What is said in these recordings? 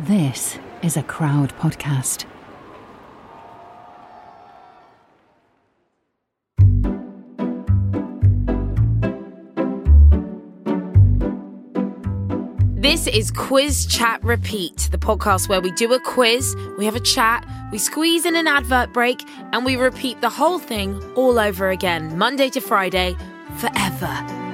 This is a crowd podcast. This is Quiz Chat Repeat, the podcast where we do a quiz, we have a chat, we squeeze in an advert break, and we repeat the whole thing all over again, Monday to Friday, forever.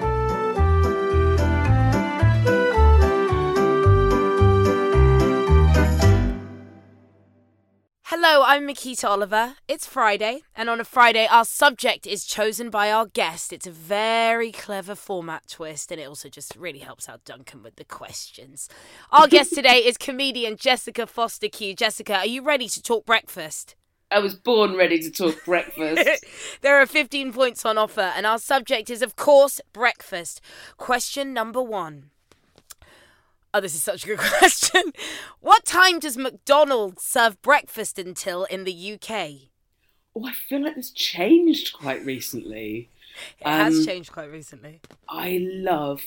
Hello, I'm Miquita Oliver. It's Friday, and on a Friday, our subject is chosen by our guest. It's a very clever format twist, and it also just really helps out Duncan with the questions. Our guest today is comedian Jessica Fostekew. Jessica, are you ready to talk breakfast? I was born ready to talk breakfast. there are 15 points on offer, and our subject is, of course, breakfast. Question number one. Oh, this is such a good question. What time does McDonald's serve breakfast until in the UK? oh, I feel like this changed quite recently. It has Um, changed quite recently. I love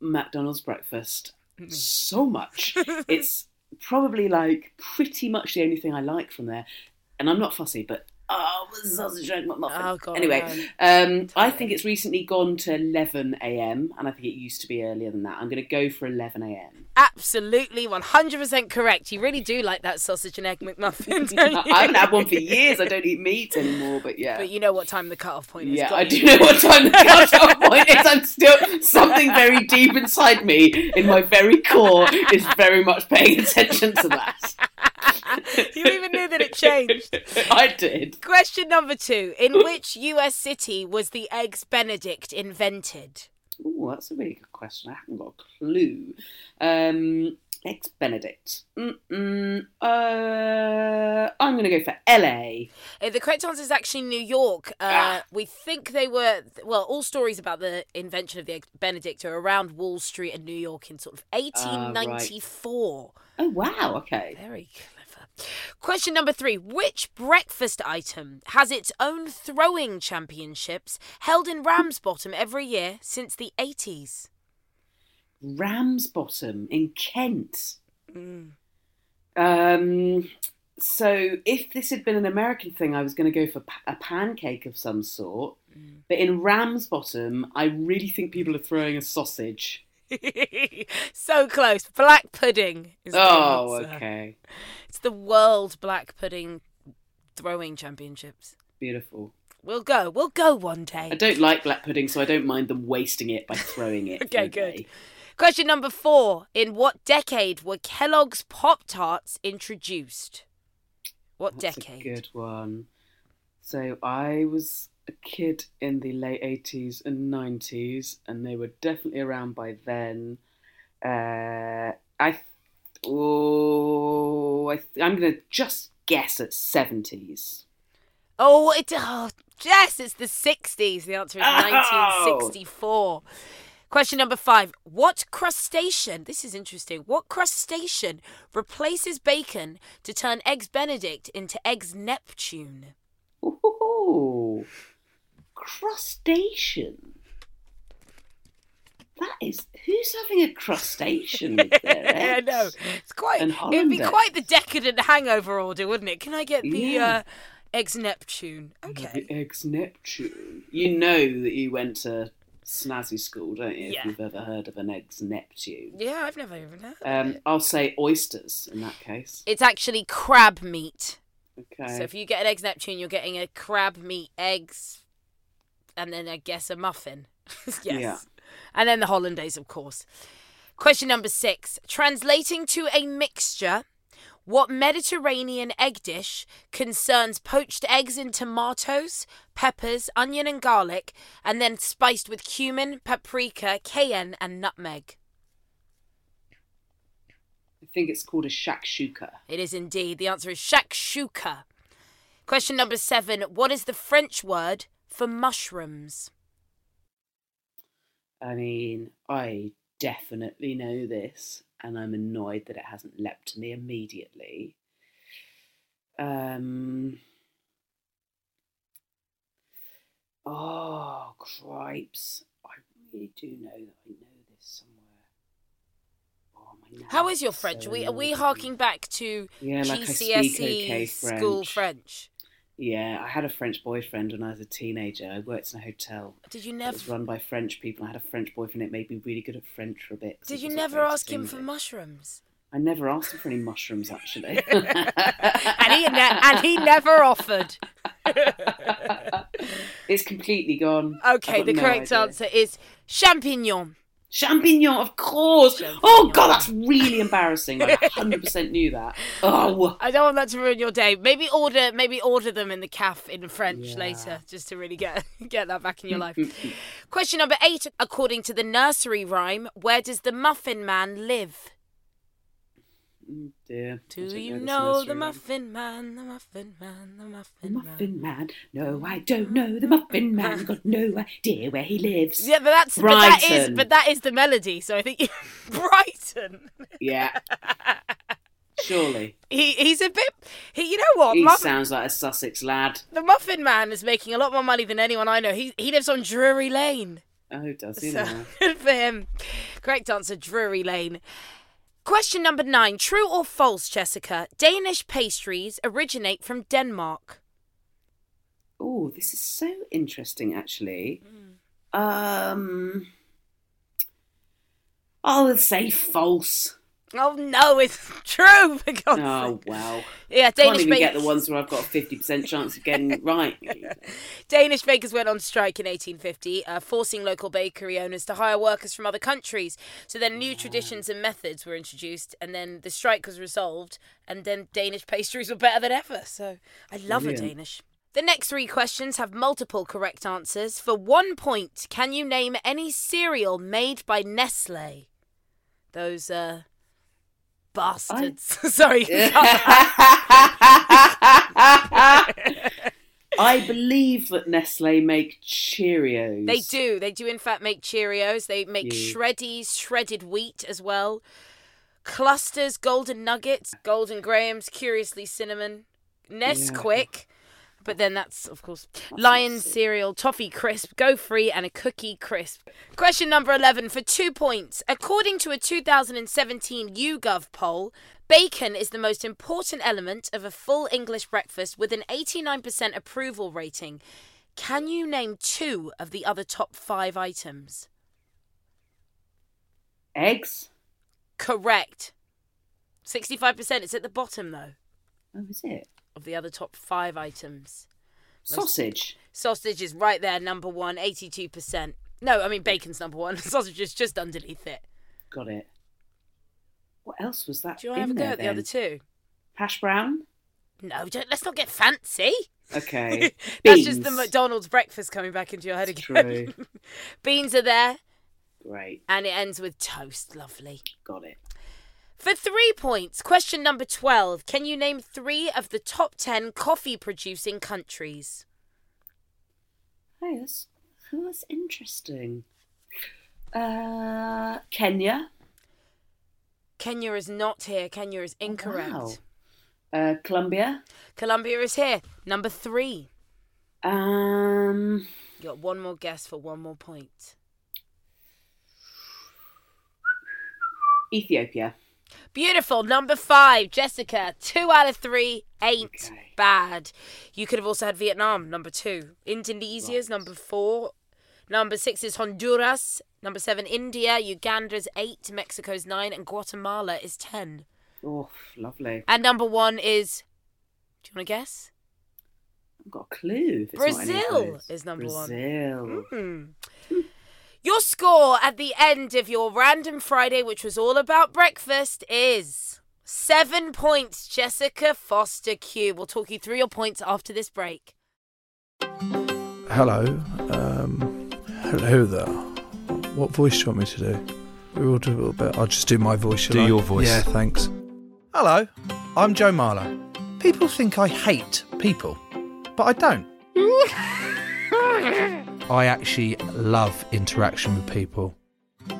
McDonald's breakfast so much. it's probably like pretty much the only thing I like from there. And I'm not fussy, but oh, sausage and egg McMuffin. Oh, God, anyway, um, I think it's recently gone to 11 a.m. and I think it used to be earlier than that. I'm going to go for 11 a.m. Absolutely 100% correct. You really do like that sausage and egg McMuffin? I haven't had one for years. I don't eat meat anymore, but yeah. But you know what time the cut-off point is. Yeah, I do know what time the cut-off point is. I'm still something very deep inside me, in my very core, is very much paying attention to that. You even knew that it changed. I did. Question number two. In which US city was the Eggs Benedict invented? Oh, that's a really good question. I haven't got a clue. Um, Eggs Benedict. Mm-mm, uh, I'm going to go for LA. Uh, The correct answer is actually New York. Uh, Ah. We think they were, well, all stories about the invention of the Eggs Benedict are around Wall Street and New York in sort of Ah, 1894. Oh wow. Okay. Very. Question number three. Which breakfast item has its own throwing championships held in Ramsbottom every year since the 80s? Ramsbottom in Kent. Mm. Um, so if this had been an American thing, I was going to go for pa- a pancake of some sort. Mm. But in Ramsbottom, I really think people are throwing a sausage. so close. Black pudding is the Oh, answer. okay. It's the World Black Pudding Throwing Championships. Beautiful. We'll go. We'll go one day. I don't like black pudding, so I don't mind them wasting it by throwing it. Okay, good. day. Question number four. In what decade were Kellogg's Pop Tarts introduced? What That's decade? a good one. So I was a kid in the late 80s and 90s, and they were definitely around by then. Uh, I, oh, I, I'm going to just guess at 70s. Oh, it. Oh, yes, it's the 60s. The answer is Oh! 1964. Question number five. What crustacean, this is interesting, what crustacean replaces bacon to turn Eggs Benedict into Eggs Neptune? Ooh, crustacean. That is who's having a crustacean with their I know. It's quite, it'd be quite the decadent hangover order, wouldn't it? Can I get the Yeah. uh, Eggs Neptune? Okay. The eggs Neptune. You know that you went to snazzy school, don't you? Yeah. If you've ever heard of an eggs Neptune. Yeah, I've never even heard of Um, it. I'll say oysters in that case. It's actually crab meat. Okay. So if you get an Eggs Neptune, you're getting a crab meat, eggs, and then I guess a muffin. yes. Yeah. And then the hollandaise, of course. Question number six. Translating to a mixture, What Mediterranean egg dish concerns poached eggs in tomatoes, peppers, onion, and garlic, and then spiced with cumin, paprika, cayenne, and nutmeg? I think it's called a shakshuka. It is indeed. The answer is shakshuka. Question number seven. What is the French word for mushrooms? I mean, I definitely know this, and I'm annoyed that it hasn't leapt to me immediately. Um. Oh, cripes. I really do know that I know this somewhere. Oh, my How your French? so Are we, are we harking back to Yeah, like GCSE okay E school French. Yeah, I had a French boyfriend when I was a teenager. I worked in a hotel. Did you It never? was run by French people. I had a French boyfriend. It made me really good at French for a bit. Did you never ask him for mushrooms? I never asked him for any mushrooms, actually. and he ne- and he never offered. it's completely gone. Okay, the no correct idea. answer is champignon. Champignon, of course. Champignon. Oh god, that's really embarrassing. I 100% knew that. Oh, I don't want that to ruin your day. Maybe order, maybe order them in the caf in French Yeah. later, just to really get get that back in your life. Question number eight. According to the nursery rhyme, where does the Muffin Man live? Dear. Do you this know the. Muffin Man? The Muffin Man. The Muffin Man. Muffin Man. No, I don't know the Muffin Man. Got no idea where he lives. Yeah, but that's but that is but that is the melody. So I think Brighton. Yeah. Surely. He he's a bit. He you know what? He Muffin, sounds like a Sussex lad. the Muffin Man is making a lot more money than anyone I know. He he lives on Drury Lane. Oh, does he So good for him. Correct answer, Drury Lane. Question number nine. True or false, Jessica? Danish pastries originate from Denmark. Oh, this is so interesting, actually. Hmm. Um, I'll say false. Oh no, it's true. Oh well, Yeah, can't Danish even get bakers. the ones where I've got a fifty percent chance of getting right. Danish bakers went on strike in 1850, uh, forcing local bakery owners to hire workers from other countries. So then new traditions and methods were introduced, and then the strike was resolved, and then Danish pastries were better than ever. So I love a Danish. The next three questions have multiple correct answers. For one point, can you name any cereal made by Nestle? Those uh, bastards. Sorry. I believe that Nestle make Cheerios. They do. They do, in fact, make Cheerios. They make Yeah. shreddies, shredded wheat as well. Clusters, golden nuggets, golden grahams, curiously cinnamon, Nesquik. But then that's, of course, Lion cereal, toffee crisp, go free, and a cookie crisp. Question number 11 for two points. According to a 2017 YouGov poll, bacon is the most important element of a full English breakfast with an 89% approval rating. Can you name two of the other top five items? Eggs. Correct. 65%. It's at the bottom, though, Oh, is it of the other top five items. sausage? Sausage is right there, number one, 82%. No, I mean, bacon's number one. Sausage is just underneath it. Got it. What else was that? Do you want to have a go at the other two? Hash brown. No, don't, let's not get fancy. Okay. That's just the McDonald's breakfast coming back into your head again. True. Beans are there, Great. and it ends with toast. Lovely. Got it. For three points, question number 12. Can you name three of the top 10 coffee producing countries? That's, oh, that's interesting. Uh, Kenya. Kenya is not here. Kenya is incorrect. Wow. Uh, Colombia. Colombia is here. Number three. Um, You got one more guess for one more point. Ethiopia. Beautiful. Number five, Jessica. Two out of three ain't Okay. bad. You could have also had Vietnam, number two. Indonesia's number four. Number six is Honduras. Number seven, India. Uganda's eight. Mexico's nine. And Guatemala is ten. Oh, lovely. And number one is. Do you want to guess? I've got a clue. if it's not any of Brazil is number one. Brazil. Hmm. Your score at the end of your Random Friday, which was all about breakfast, is Seven points, Jessica Fostekew. We'll talk you through your points after this break. Hello. Um, hello there. What voice do you want me to do? We will do a little bit. I'll just do my voice. shall Do I? your voice. Yeah, thanks. Hello. I'm Joe Marler. People think I hate people, but I don't. I actually love interaction with people.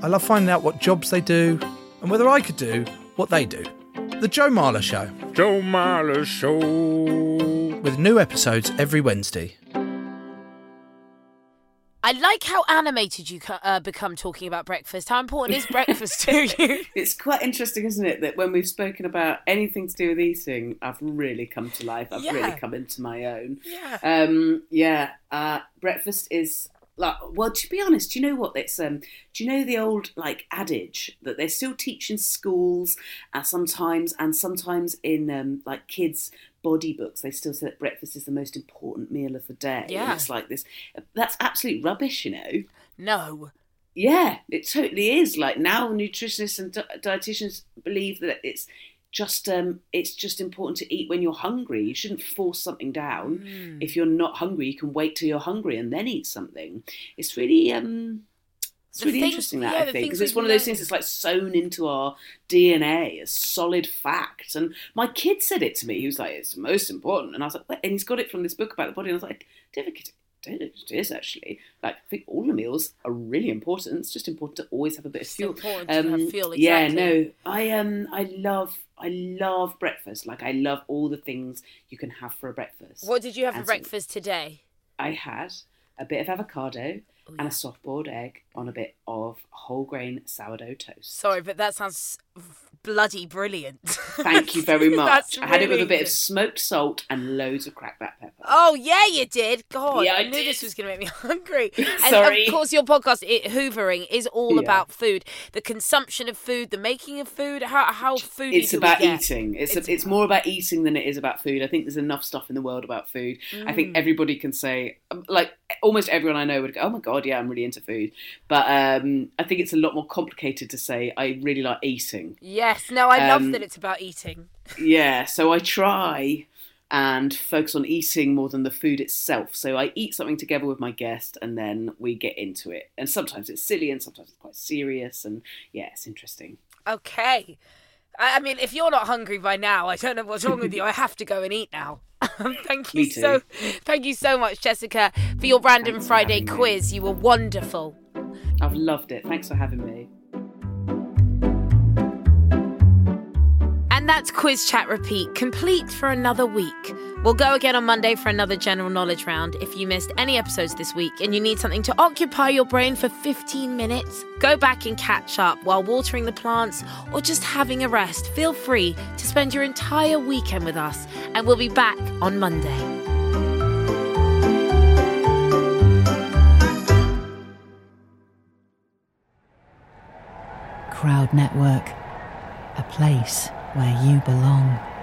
I love finding out what jobs they do and whether I could do what they do. The Joe Marler Show, Joe Marler Show. with new episodes every Wednesday. I like how animated you uh, become talking about breakfast. How important is breakfast to you? It's quite interesting, isn't it, that when we've spoken about anything to do with eating, I've really come to life. I've Yeah. really come into my own. Yeah. Um, yeah. Uh, breakfast is like, well, to be honest, do you know what? It's um, do you know the old like adage that they still teach in schools, uh, sometimes, and sometimes in um, like kids' body books, they still say that breakfast is the most important meal of the day. And Yeah. it's like this. That's absolute rubbish, you know. No. Yeah, it totally is. Like now, nutritionists and di- dietitians believe that it's just um, it's just important to eat when you're hungry. You shouldn't force something down. Mm. If you're not hungry, you can wait till you're hungry and then eat something. It's really um, it's really things- interesting that yeah, I think because it's one of those things that's like sewn into our DNA as solid fact. And my kid said it to me. He was like, "It's the most important," and I was like, "What?" And he's got it from this book about the body. And I was like, "David, I don't know it is actually. Like, I think all the meals are really important. It's just important to always have a bit of It's fuel. important to have fuel, Yeah, no, I um, I love, I love breakfast. Like, I love all the things you can have for a breakfast. What did you have for And so- breakfast today? I had a bit of avocado Oh, and a soft boiled egg on a bit of whole grain sourdough toast. Sorry, but that sounds bloody brilliant. Thank you very much. I had it with a bit of smoked salt and loads of cracked black pepper. Oh yeah, you did. God, Yeah, I, I knew did. this was going to make me hungry. And Sorry. of course, your podcast, it, Hoovering, is all Yeah. about food, the consumption of food, the making of food, how how food. it's about eating. It's It's- it's, more about eating than it is about food. I think there's enough stuff in the world about food. I Mm. think everybody can say, um, like almost everyone I know would go, "Oh my god, yeah, I'm really into food." But um, I think it's a lot more complicated to say I really like eating. Yes, no, I love Um, that it's about eating. Yeah, so I try and focus on eating more than the food itself. So I eat something together with my guest, and then we get into it. And sometimes it's silly, and sometimes it's quite serious, and yeah, it's interesting. Okay. I mean, if you're not hungry by now, I don't know what's wrong with you. I have to go and eat now. thank you so, thank you so much, Jessica, for your random Friday quiz. You were wonderful. I've loved it. Thanks for having me. And that's Quiz Chat Repeat, complete for another week. We'll go again on Monday for another general knowledge round. If you missed any episodes this week and you need something to occupy your brain for 15 minutes, go back and catch up while watering the plants or just having a rest. Feel free to spend your entire weekend with us, and we'll be back on Monday. Crowd Network, a place where you belong.